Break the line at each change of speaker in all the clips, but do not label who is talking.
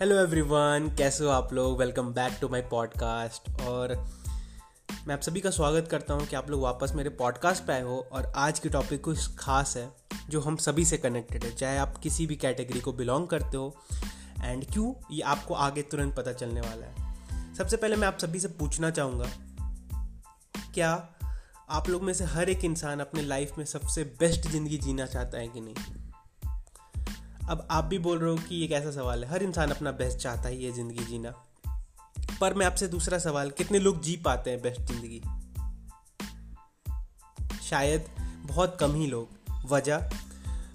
Hello everyone कैसे हो आप लोग? Welcome back to my podcast और मैं आप सभी का स्वागत करता हूँ कि आप लोग वापस मेरे पॉडकास्ट पे आए हो। और आज की टॉपिक कुछ खास है, जो हम सभी से कनेक्टेड है। चाहे आप किसी भी कैटेगरी को बिलोंग करते हो एंड क्यों ये आपको आगे तुरंत पता चलने वाला है। सबसे पहले मैं आप सभी से पूछना चाहूँगा, क्या आप लोग में से हर एक इंसान अपने लाइफ में सबसे बेस्ट ज़िंदगी जीना चाहता है कि नहीं? अब आप भी बोल रहे हो कि ये कैसा सवाल है? हर इंसान अपना बेस्ट चाहता है ये ज़िंदगी जीना। पर मैं आपसे दूसरा सवाल, कितने लोग जी पाते हैं बेस्ट ज़िंदगी? शायद बहुत कम ही लोग। वजह?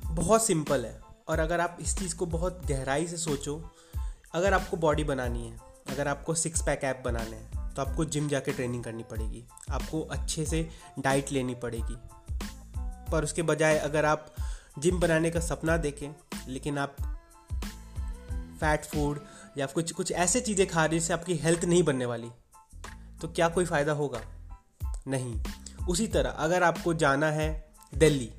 बहुत सिंपल है। और अगर आप इस चीज़ को बहुत गहराई से सोचो, अगर आपको बॉडी बनानी है, अगर आपको सिक्स पैक ऐप बनाने हैं तो आपको जिम जाके ट्रेनिंग करनी पड़ेगी। आपको अच्छे से डाइट लेनी पड़ेगी। पर उसके बजाय अगर आप जिम बनाने का सपना देखें लेकिन आप फैट फ़ूड या कुछ कुछ ऐसे चीज़ें खा रही जिससे आपकी हेल्थ नहीं बनने वाली तो क्या कोई फ़ायदा होगा? नहीं। उसी तरह, अगर आपको जाना है दिल्ली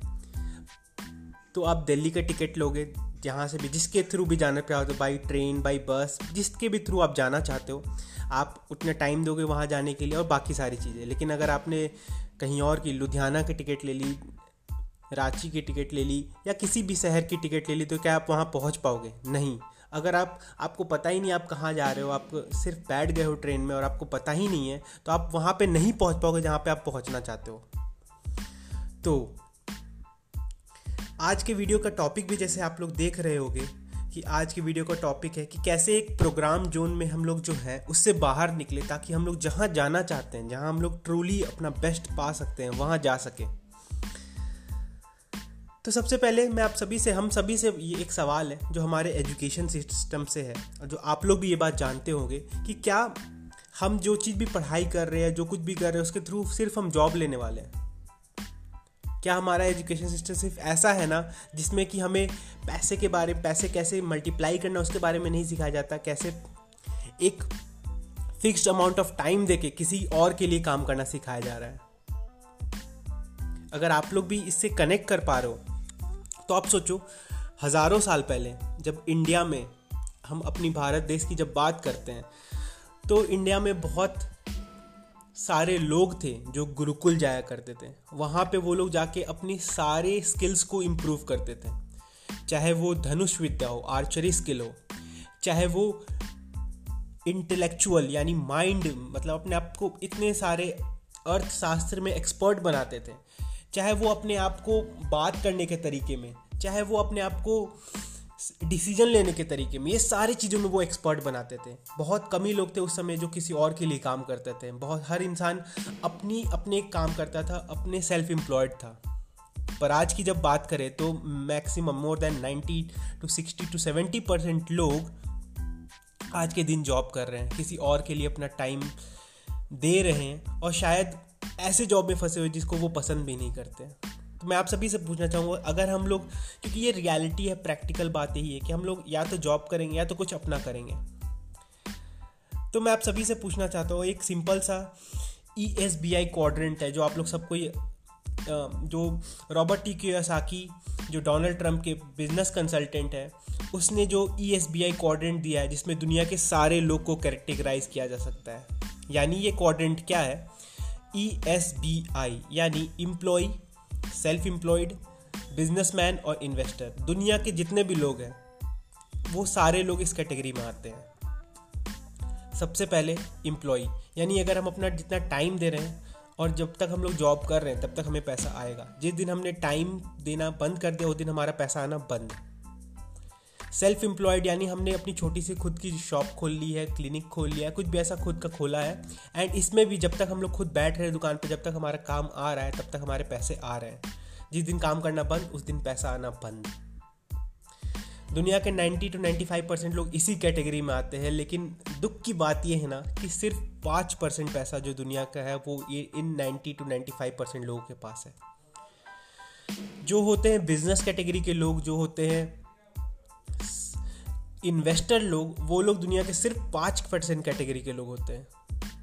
तो आप दिल्ली का टिकट लोगे, जहाँ से भी, जिसके थ्रू भी जाना चाहते हो बाई ट्रेन बाई बस जिसके भी थ्रू आप जाना चाहते हो, आप उतना टाइम दोगे वहाँ जाने के लिए और बाकी सारी चीज़ें। लेकिन अगर आपने कहीं और की, लुधियाना की टिकट ले ली रांची की टिकट ले ली या किसी भी शहर की टिकट ले ली तो क्या आप वहाँ पहुँच पाओगे? नहीं। अगर आप, आपको पता ही नहीं आप कहाँ जा रहे हो, आप सिर्फ़ बैठ गए हो ट्रेन में और आपको पता ही नहीं है तो आप वहाँ पे नहीं पहुँच पाओगे जहाँ पे आप पहुँचना चाहते हो। तो आज के वीडियो का टॉपिक भी जैसे आप लोग देख रहे होगे कि आज की वीडियो का टॉपिक है कि कैसे एक प्रोग्राम जोन में हम लोग जो है, उससे बाहर निकले ताकि हम लोग जहाँ जाना चाहते हैं, जहाँ हम लोग ट्रूली अपना बेस्ट पा सकते हैं, वहाँ जा सकें। तो सबसे पहले मैं आप सभी से, हम सभी से ये एक सवाल है, जो हमारे एजुकेशन सिस्टम से है, और जो आप लोग भी ये बात जानते होंगे कि क्या हम जो चीज़ भी पढ़ाई कर रहे हैं, जो कुछ भी कर रहे हैं, उसके थ्रू सिर्फ़ हम जॉब लेने वाले हैं? क्या हमारा एजुकेशन सिस्टम सिर्फ़ ऐसा है ना, जिसमें कि हमें पैसे के बारे में पैसे कैसे मल्टीप्लाई करना उसके बारे में नहीं सिखाया जाता? कैसे एक फिक्स्ड अमाउंट ऑफ़ टाइम देके किसी और के लिए काम करना सिखाया जा रहा है? अगर आप लोग भी इससे कनेक्ट कर पा रहे हो तो आप सोचो, हज़ारों साल पहले जब इंडिया में हम अपनी भारत देश की जब बात करते हैं तो इंडिया में बहुत सारे लोग थे जो गुरुकुल जाया करते थे। वहाँ पे वो लोग जाके अपनी सारे स्किल्स को इम्प्रूव करते थे। चाहे वो धनुष विद्या हो आर्चरी स्किल हो, चाहे वो इंटेलेक्चुअल यानी माइंड मतलब अपने आप को इतने सारे अर्थशास्त्र में एक्सपर्ट बनाते थे। चाहे वो अपने आप को बात करने के तरीके में, चाहे वो अपने आप को डिसीज़न लेने के तरीके में, ये सारी चीज़ों में वो एक्सपर्ट बनाते थे। बहुत कम ही लोग थे उस समय जो किसी और के लिए काम करते थे। बहुत, हर इंसान अपनी, अपने काम करता था, अपने सेल्फ एम्प्लॉयड था। पर आज की जब बात करें तो maximum more than ninety to sixty to seventy percent लोग आज के दिन जॉब कर रहे हैं। किसी और के लिए अपना टाइम दे रहे हैं और शायद ऐसे जॉब में फंसे हुए जिसको वो पसंद भी नहीं करते तो मैं आप सभी से पूछना चाहूँगा, अगर हम लोग, क्योंकि ये रियलिटी है प्रैक्टिकल बात यही है कि हम लोग या तो जॉब करेंगे या तो कुछ अपना करेंगे। तो मैं आप सभी से पूछना चाहता हूँ, एक सिंपल सा E S B I quadrant है, जो आप लोग सबको जो रॉबर्ट टी क्यूसाकी, जो डोनाल्ड ट्रंप के बिज़नेस कंसल्टेंट है, उसने जो E S B I quadrant दिया है, जिसमें दुनिया के सारे लोग को कैरेक्टराइज किया जा सकता है। यानी ये क्वाड्रेंट क्या है? ई एस बी आई यानी इम्प्लॉय सेल्फ एम्प्लॉयड बिजनेसमैन और इन्वेस्टर दुनिया के जितने भी लोग हैं, वो सारे लोग इस कैटेगरी में आते हैं। सबसे पहले इम्प्लॉय यानी अगर हम अपना जितना टाइम दे रहे हैं और जब तक हम लोग जॉब कर रहे हैं, तब तक हमें पैसा आएगा। जिस दिन हमने टाइम देना बंद कर दिया, उस दिन हमारा पैसा आना बंद। सेल्फ एम्प्लॉयड यानी हमने अपनी छोटी सी खुद की शॉप खोल ली है क्लिनिक खोल लिया है, कुछ भी ऐसा खुद का खोला है। एंड इसमें भी जब तक हम लोग खुद बैठ रहे हैं दुकान पर जब तक हमारा काम आ रहा है, तब तक हमारे पैसे आ रहे हैं। जिस दिन काम करना बंद, उस दिन पैसा आना बंद। दुनिया के 90 टू 95 परसेंट लोग इसी कैटेगरी में आते हैं, लेकिन दुख की बात यह है ना कि सिर्फ़ पाँच परसेंट पैसा जो दुनिया का है, वो ये इन 90 टू 95 परसेंट लोगों के पास है। जो होते हैं बिज़नेस कैटेगरी के लोग, जो होते हैं इन्वेस्टर लोग, वो लोग दुनिया के सिर्फ़ पाँच परसेंट कैटेगरी के लोग होते हैं।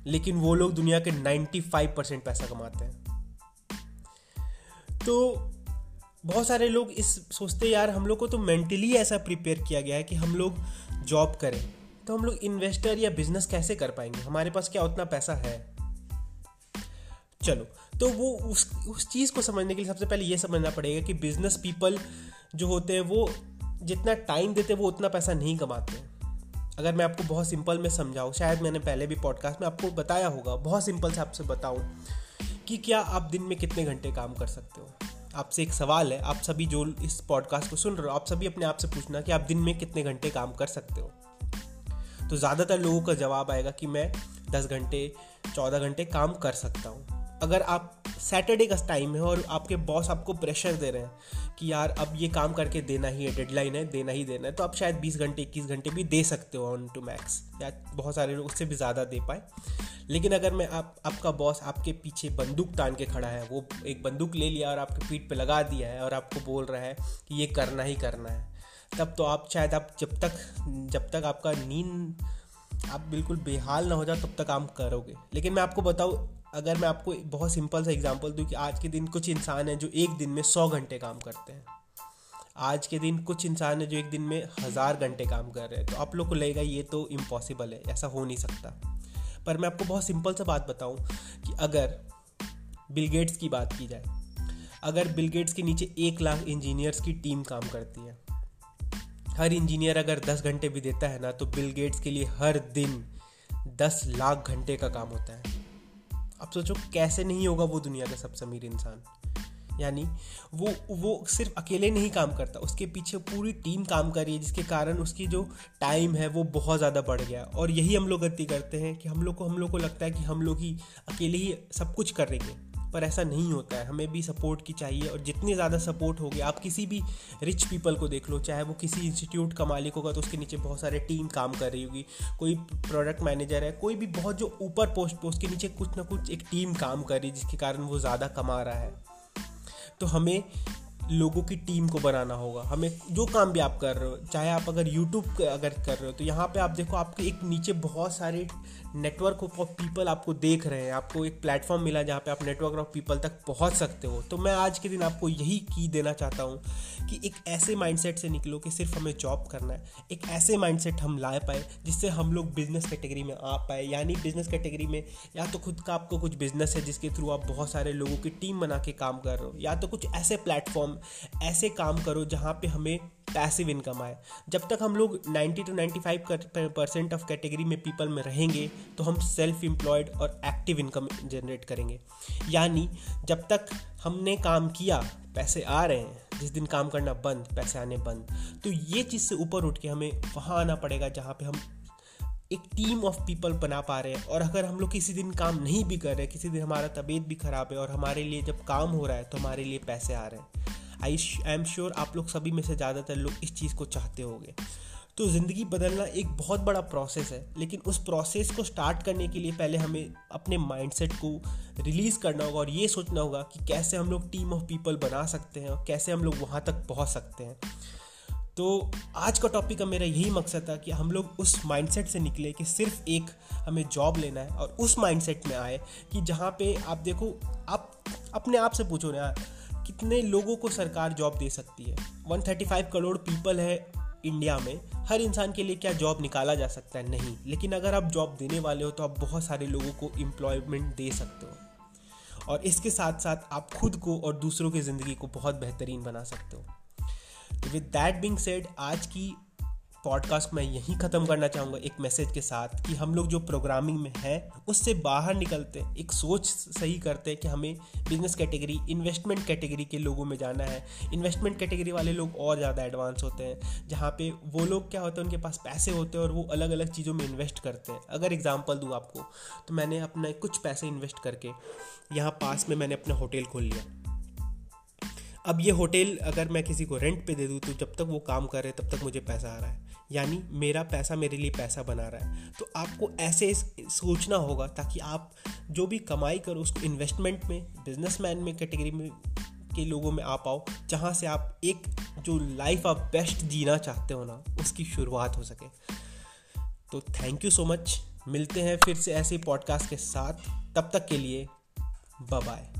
लेकिन वो लोग दुनिया के नाइन्टी फाइव परसेंट पैसा कमाते हैं। तो बहुत सारे लोग इस सोचते यार, हम लोग को तो मेंटली ऐसा प्रिपेयर किया गया है कि हम लोग जॉब करें। तो हम लोग इन्वेस्टर या बिज़नेस कैसे कर पाएँगे? हमारे पास क्या उतना पैसा है? चलो तो वो उस उस चीज़ को समझने के लिए सबसे पहले ये समझना पड़ेगा कि बिज़नेस पीपल जो होते हैं, वो जितना टाइम देते वो उतना पैसा नहीं कमाते अगर मैं आपको बहुत सिंपल में समझाऊँ, शायद मैंने पहले भी पॉडकास्ट में आपको बताया होगा, बहुत सिंपल से आपसे बताऊँ कि क्या आप दिन में कितने घंटे काम कर सकते हो। आपसे एक सवाल है, आप सभी जो इस पॉडकास्ट को सुन रहे हो, आप सभी अपने आप से पूछना कि आप दिन में कितने घंटे काम कर सकते हो। तो ज़्यादातर लोगों का जवाब आएगा कि मैं दस घंटे, चौदह घंटे काम कर सकता हूँ। अगर आप सैटरडे का टाइम है और आपके बॉस आपको प्रेशर दे रहे हैं कि यार अब ये काम करके देना ही है डेडलाइन है, देना ही देना है तो आप शायद 20 घंटे, इक्कीस घंटे भी दे सकते हो ऑन टू मैक्स या बहुत सारे लोग उससे भी ज़्यादा दे पाए। लेकिन अगर मैं आप, आपका बॉस आपके पीछे बंदूक तान के खड़ा है, वो एक बंदूक ले लिया और आपके पीठ पे लगा दिया है और आपको बोल रहा है कि ये करना ही करना है, तब तो आप शायद आप जब तक जब तक आपका नींद आप बिल्कुल बेहाल ना हो जाए तब तक काम करोगे। लेकिन मैं आपको बताऊँ अगर मैं आपको बहुत सिंपल सा एग्जांपल दूँ कि आज के दिन कुछ इंसान हैं जो एक दिन में सौ घंटे काम करते हैं। आज के दिन कुछ इंसान है जो एक दिन में हज़ार घंटे काम कर रहे हैं। तो आप लोग को लगेगा, ये तो इम्पॉसिबल है, ऐसा हो नहीं सकता। पर मैं आपको बहुत सिंपल सा बात बताऊँ कि अगर बिल गेट्स की बात की जाए, अगर बिल गेट्स के नीचे एक लाख इंजीनियर्स की टीम काम करती है, हर इंजीनियर अगर दस घंटे भी देता है ना तो बिल गेट्स के लिए हर दिन दस लाख घंटे का काम होता है। अब सोचो कैसे नहीं होगा वो दुनिया का सबसे अमीर इंसान? यानी वो वो सिर्फ़ अकेले नहीं काम करता, उसके पीछे पूरी टीम काम कर रही है, जिसके कारण उसकी जो टाइम है वो बहुत ज़्यादा बढ़ गया। और यही हम लोग गलती करते हैं कि हम लोग को, हम लोग को लगता है कि हम लोग ही अकेले ही सब कुछ करेंगे पर ऐसा नहीं होता है। हमें भी सपोर्ट की चाहिए और जितनी ज़्यादा सपोर्ट होगी, आप किसी भी रिच पीपल को देख लो, चाहे वो किसी इंस्टीट्यूट का मालिक होगा तो उसके नीचे बहुत सारे टीम काम कर रही होगी। कोई प्रोडक्ट मैनेजर है, कोई भी बहुत जो ऊपर पोस्ट पोस्ट के नीचे कुछ ना कुछ एक टीम काम कर रही है, जिसके कारण वो ज़्यादा कमा रहा है। तो हमें लोगों की टीम को बनाना होगा। हमें जो काम भी आप कर रहे हो, चाहे आप अगर यूट्यूब अगर कर रहे हो तो यहाँ पे आप देखो आपके एक नीचे बहुत सारे नेटवर्क ऑफ़ पीपल आपको देख रहे हैं। आपको एक प्लेटफॉर्म मिला जहाँ पे आप नेटवर्क ऑफ़ पीपल तक पहुँच सकते हो। तो मैं आज के दिन आपको यही की देना चाहता हूँ कि एक ऐसे माइंडसेट से निकलो कि सिर्फ़ हमें जॉब करना है। एक ऐसे माइंडसेट हम ला पाए जिससे हम लोग बिज़नेस कैटेगरी में आ पाए। यानी बिज़नेस कैटेगरी में या तो खुद का आपको कुछ बिज़नेस है जिसके थ्रू आप बहुत सारे लोगों की टीम बना के काम कर रहे हो, या तो कुछ ऐसे प्लेटफॉर्म ऐसे काम करो जहाँ पे हमें पैसिव इनकम आए। जब तक हम लोग 90 टू 95 परसेंट ऑफ़ कैटेगरी में पीपल में रहेंगे तो हम सेल्फ एम्प्लॉयड और एक्टिव इनकम जनरेट करेंगे। यानी, जब तक हमने काम किया, पैसे आ रहे हैं, जिस दिन काम करना बंद, पैसे आने बंद तो ये चीज़ से ऊपर उठ के हमें वहाँ आना पड़ेगा जहाँ पे हम एक टीम ऑफ़ पीपल बना पा रहे हैं। और अगर हम लोग किसी दिन काम नहीं भी कर रहे किसी दिन हमारा तबीयत भी ख़राब है और हमारे लिए जब काम हो रहा है तो हमारे लिए पैसे आ रहे हैं। आई आई एम श्योर आप लोग सभी में से ज़्यादातर लोग इस चीज़ को चाहते होंगे। तो ज़िंदगी बदलना एक बहुत बड़ा प्रोसेस है, लेकिन उस प्रोसेस को स्टार्ट करने के लिए पहले हमें अपने माइंडसेट को रिलीज़ करना होगा और ये सोचना होगा कि कैसे हम लोग टीम ऑफ़ पीपल बना सकते हैं और कैसे हम लोग वहाँ तक पहुँच सकते हैं। तो आज का टॉपिक का मेरा यही मकसद था कि हम लोग उस माइंडसेट से निकले कि सिर्फ़ एक हमें जॉब लेना है और उस माइंडसेट में आए कि जहाँ पे आप देखो, आप अपने आप से पूछो ना कितने लोगों को सरकार जॉब दे सकती है? 135 करोड़ पीपल है इंडिया में। हर इंसान के लिए क्या जॉब निकाला जा सकता है? नहीं। लेकिन अगर आप जॉब देने वाले हो तो आप बहुत सारे लोगों को एम्प्लॉयमेंट दे सकते हो। और इसके साथ साथ आप खुद को और दूसरों की ज़िंदगी को बहुत बेहतरीन बना सकते हो। तो विद दैट बिंग सेड आज की पॉडकास्ट मैं यहीं ख़त्म करना चाहूँगा एक मैसेज के साथ कि हम लोग जो प्रोग्रामिंग में हैं, उससे बाहर निकलते, एक सोच सही करते हैं कि हमें बिज़नेस कैटेगरी इन्वेस्टमेंट कैटेगरी के लोगों में जाना है। इन्वेस्टमेंट कैटेगरी वाले लोग और ज़्यादा एडवांस होते हैं, जहाँ पे वो लोग क्या होते हैं, उनके पास पैसे होते हैं और वो अलग अलग चीज़ों में इन्वेस्ट करते हैं। अगर एग्ज़ाम्पल दूँ आपको तो मैंने अपने कुछ पैसे इन्वेस्ट करके यहाँ पास में मैंने अपना होटल खोल लिया। अब ये होटल अगर मैं किसी को रेंट पे दे दूँ तो जब तक वो काम कर रहे तब तक मुझे पैसा आ रहा है। यानी मेरा पैसा मेरे लिए पैसा बना रहा है। तो आपको ऐसे सोचना होगा ताकि आप जो भी कमाई करो, उसको इन्वेस्टमेंट में बिजनेसमैन में कैटेगरी में, के लोगों में आ पाओ जहाँ से आप एक जो लाइफ आप बेस्ट जीना चाहते हो ना, उसकी शुरुआत हो सके। तो थैंक यू सो मच मिलते हैं फिर से ऐसे पॉडकास्ट के साथ। तब तक के लिए बाय